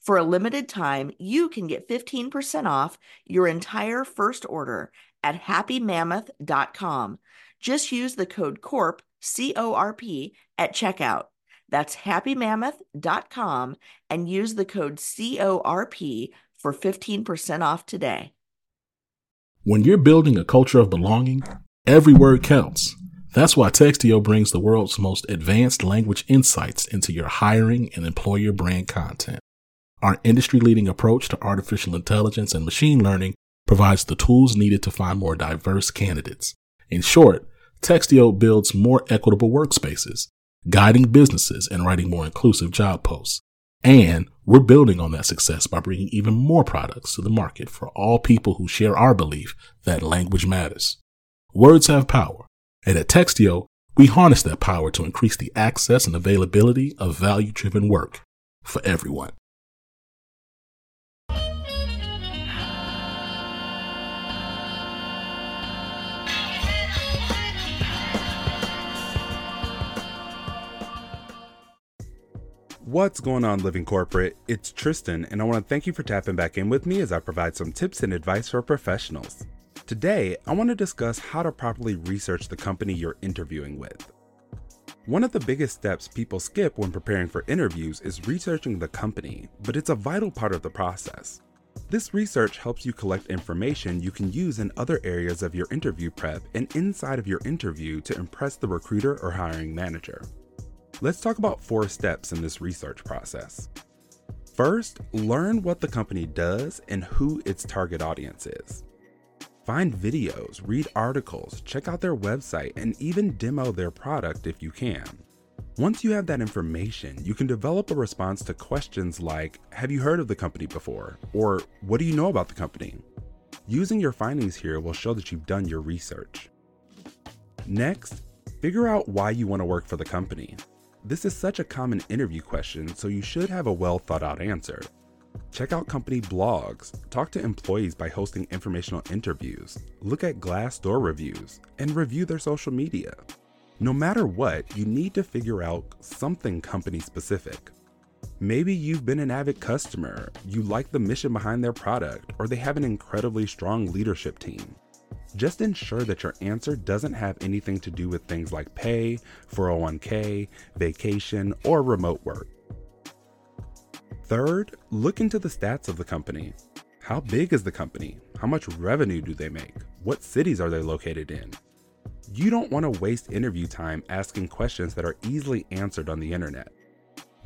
For a limited time, you can get 15% off your entire first order at happymammoth.com. Just use the code CORP, C O R P, at checkout. That's happymammoth.com and use the code CORP for 15% off today. When you're building a culture of belonging, every word counts. That's why Textio brings the world's most advanced language insights into your hiring and employer brand content. Our industry leading approach to artificial intelligence and machine learning provides the tools needed to find more diverse candidates. In short, Textio builds more equitable workspaces, guiding businesses and writing more inclusive job posts. And we're building on that success by bringing even more products to the market for all people who share our belief that language matters. Words have power, and at Textio, we harness that power to increase the access and availability of value driven work for everyone. What's going on, Living Corporate? It's Tristan, and I want to thank you for tapping back in with me as I provide some tips and advice for professionals. Today, I want to discuss how to properly research the company you're interviewing with. One of the biggest steps people skip when preparing for interviews is researching the company, but it's a vital part of the process. This research helps you collect information you can use in other areas of your interview prep and inside of your interview to impress the recruiter or hiring manager. Let's talk about four steps in this research process. First, learn what the company does and who its target audience is. Find videos, read articles, check out their website, and even demo their product if you can. Once you have that information, you can develop a response to questions like Have you heard of the company before? or What do you know about the company? Using your findings here will show that you've done your research. Next, figure out why you want to work for the company. This is such a common interview question, so you should have a well thought out answer. Check out company blogs, talk to employees by hosting informational interviews, look at Glassdoor reviews, and review their social media. No matter what, you need to figure out something company specific. Maybe you've been an avid customer, you like the mission behind their product, or they have an incredibly strong leadership team. Just ensure that your answer doesn't have anything to do with things like pay, 401k, vacation, or remote work. Third, look into the stats of the company. How big is the company? How much revenue do they make? What cities are they located in? You don't want to waste interview time asking questions that are easily answered on the internet.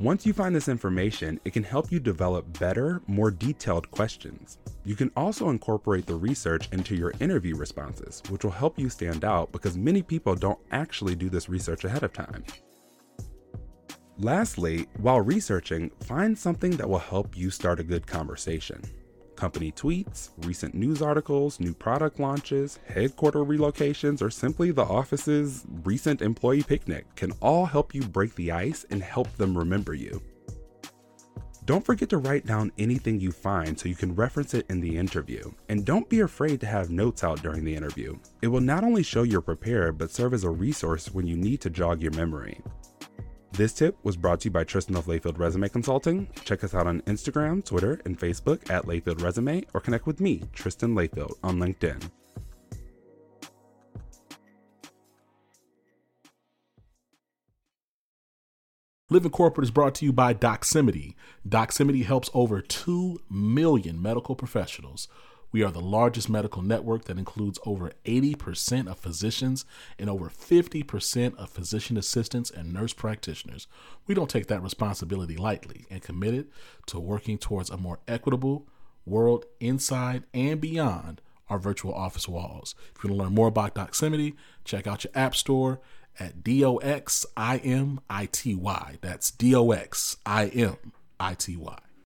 Once you find this information, it can help you develop better, more detailed questions. You can also incorporate the research into your interview responses, which will help you stand out because many people don't actually do this research ahead of time. Lastly, while researching, find something that will help you start a good conversation company tweets, recent news articles, new product launches, headquarter relocations, or simply the office's recent employee picnic can all help you break the ice and help them remember you. Don't forget to write down anything you find so you can reference it in the interview. And don't be afraid to have notes out during the interview. It will not only show you're prepared, but serve as a resource when you need to jog your memory. This tip was brought to you by Tristan of Layfield Resume Consulting. Check us out on Instagram, Twitter, and Facebook at Layfield Resume, or connect with me, Tristan Layfield, on LinkedIn. Living Corporate is brought to you by Doximity. Doximity helps over 2 million medical professionals We are the largest medical network that includes over 80% of physicians and over 50% of physician assistants and nurse practitioners. We don't take that responsibility lightly and committed to working towards a more equitable world inside and beyond our virtual office walls. If you want to learn more about Doximity, check out your app store at D O X I M I T Y. That's D O X I M I T Y.